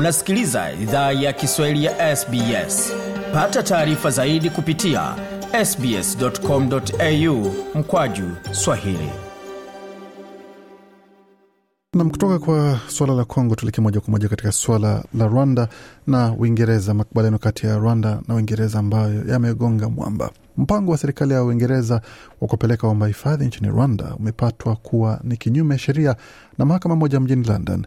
unasikiliza idhaa ya kiswahili ya sbs pata taarifa zaidi kupitia sbscomau mkwaju swahili Nam, kutoka kwa suala la Kongo tuelekee moja kwa moja katika suala la Rwanda na Uingereza, makubaliano kati ya Rwanda na Uingereza ambayo yamegonga mwamba. Mpango wa serikali ya Uingereza wa kupeleka waomba hifadhi nchini Rwanda umepatwa kuwa ni kinyume sheria na mahakama moja mjini London.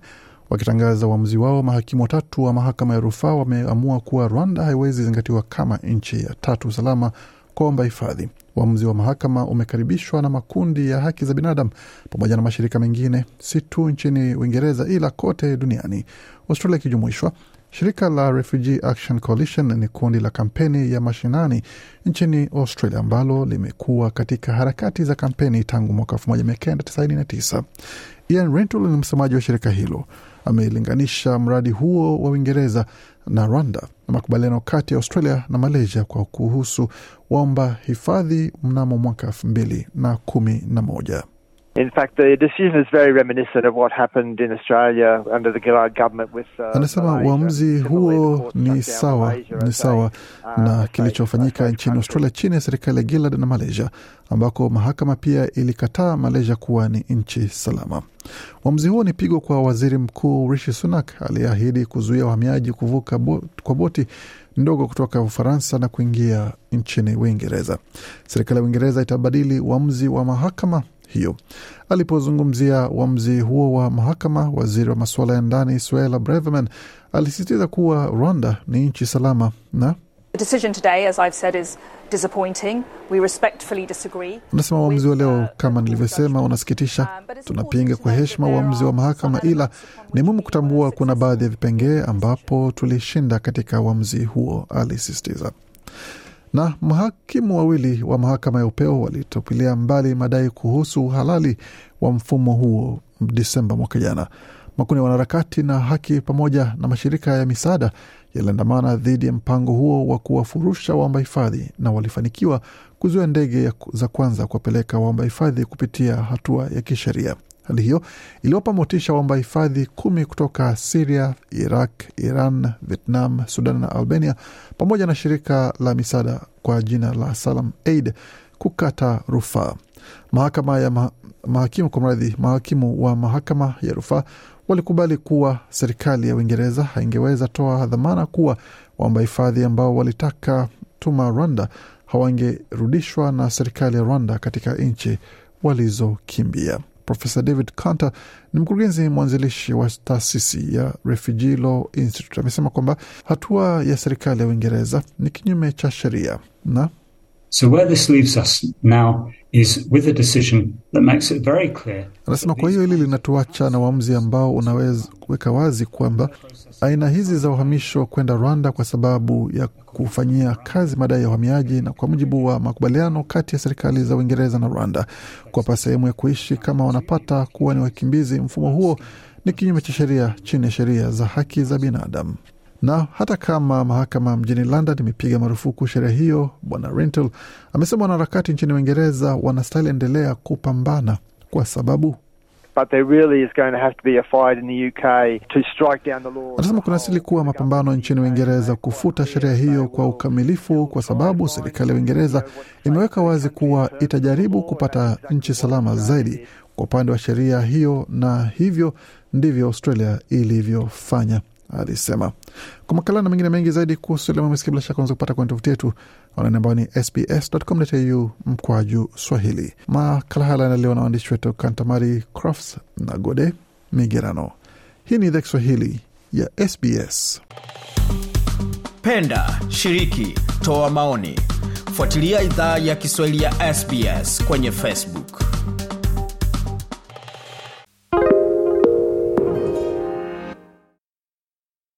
Wakitangaza uamuzi wao, mahakimu watatu wa mahakama ya rufaa wameamua kuwa Rwanda haiwezi zingatiwa kama nchi ya tatu salama kwa waomba hifadhi. Uamuzi wa mahakama umekaribishwa na makundi ya haki za binadamu pamoja na mashirika mengine, si tu nchini Uingereza ila kote duniani, Australia ikijumuishwa. Shirika la Refugee Action Coalition ni kundi la kampeni ya mashinani nchini Australia ambalo limekuwa katika harakati za kampeni tangu mwaka 1999. Ian Rentoul ni msemaji wa shirika hilo, amelinganisha mradi huo wa Uingereza na Rwanda na makubaliano kati ya Australia na Malaysia kwa kuhusu waomba hifadhi mnamo mwaka elfu mbili na kumi na moja. In fact, the decision is very reminiscent of what happened in Australia under the Gillard government with uh, Anasema uamuzi huo ni sawa ni sawa uh, na kilichofanyika nchini. Australia chini ya serikali ya Gillard na Malaysia, ambako mahakama pia ilikataa Malaysia kuwa ni nchi salama. Uamuzi huo ni pigo kwa waziri mkuu Rishi Sunak aliyeahidi kuzuia wahamiaji kuvuka bo kwa boti ndogo kutoka Ufaransa na kuingia nchini Uingereza. Serikali ya Uingereza itabadili uamuzi wa mahakama hiyo. Alipozungumzia uamuzi huo wa mahakama, waziri wa masuala ya ndani Suella Braverman alisisitiza kuwa Rwanda ni nchi salama na The decision today, as I've said, is disappointing. We respectfully disagree. Unasema uamuzi wa leo kama nilivyosema unasikitisha. Tunapinga kwa heshima uamuzi wa mahakama, ila ni muhimu kutambua kuna baadhi ya vipengee ambapo tulishinda katika uamuzi huo, alisisitiza. Na mahakimu wawili wa mahakama ya upeo walitupilia mbali madai kuhusu uhalali wa mfumo huo Disemba mwaka jana. Makundi ya wanaharakati na haki pamoja na mashirika ya misaada yaliandamana dhidi ya mpango huo wa kuwafurusha waomba hifadhi na walifanikiwa kuzuia ndege za kwanza kuwapeleka waomba hifadhi kupitia hatua ya kisheria. Hali hiyo iliwapa motisha waomba hifadhi kumi kutoka Siria, Iraq, Iran, Vietnam, Sudan na Albania pamoja na shirika la misaada kwa jina la Salam Aid kukata rufaa. Mahakama ya ma mahakimu kwa mradhi, mahakimu wa mahakama ya rufaa walikubali kuwa serikali ya Uingereza haingeweza toa dhamana kuwa waomba hifadhi ambao walitaka tuma Rwanda hawangerudishwa na serikali ya Rwanda katika nchi walizokimbia. Profesa David Cantor ni mkurugenzi mwanzilishi wa taasisi ya Refugee Law Institute. Amesema kwamba hatua ya serikali ya Uingereza ni kinyume cha sheria na Anasema kwa hiyo hili linatuacha na uamuzi ambao unaweza kuweka wazi kwamba aina hizi za uhamisho kwenda Rwanda kwa sababu ya kufanyia kazi madai ya uhamiaji na kwa mujibu wa makubaliano kati ya serikali za Uingereza na Rwanda kuwapa sehemu ya kuishi kama wanapata kuwa ni wakimbizi. Mfumo huo ni kinyume cha sheria chini ya sheria za haki za binadamu. Na hata kama mahakama mjini London imepiga marufuku sheria hiyo, Bwana Rental amesema wanaharakati nchini Uingereza wanastahili endelea kupambana kwa sababu Anasema kuna really is going to have to be a fight in the UK to strike down the law. Anasema kunastahili kuwa mapambano nchini Uingereza kufuta sheria hiyo kwa ukamilifu, kwa sababu serikali ya Uingereza imeweka wazi kuwa itajaribu kupata nchi salama zaidi kwa upande wa sheria hiyo, na hivyo ndivyo Australia ilivyofanya, alisema. Kwa makala na mengine mengi zaidi kuhusu ile mambo bila shaka unaweza kupata kwenye tovuti yetu anwani ambayo ni sbs.com.au mkwaju Swahili. Makala haya yanaandaliwa na waandishi wetu Kantamari Crofts na Gode Migerano. Hii ni idhaa Kiswahili ya SBS. penda shiriki toa maoni fuatilia idhaa ya kiswahili ya sbs kwenye facebook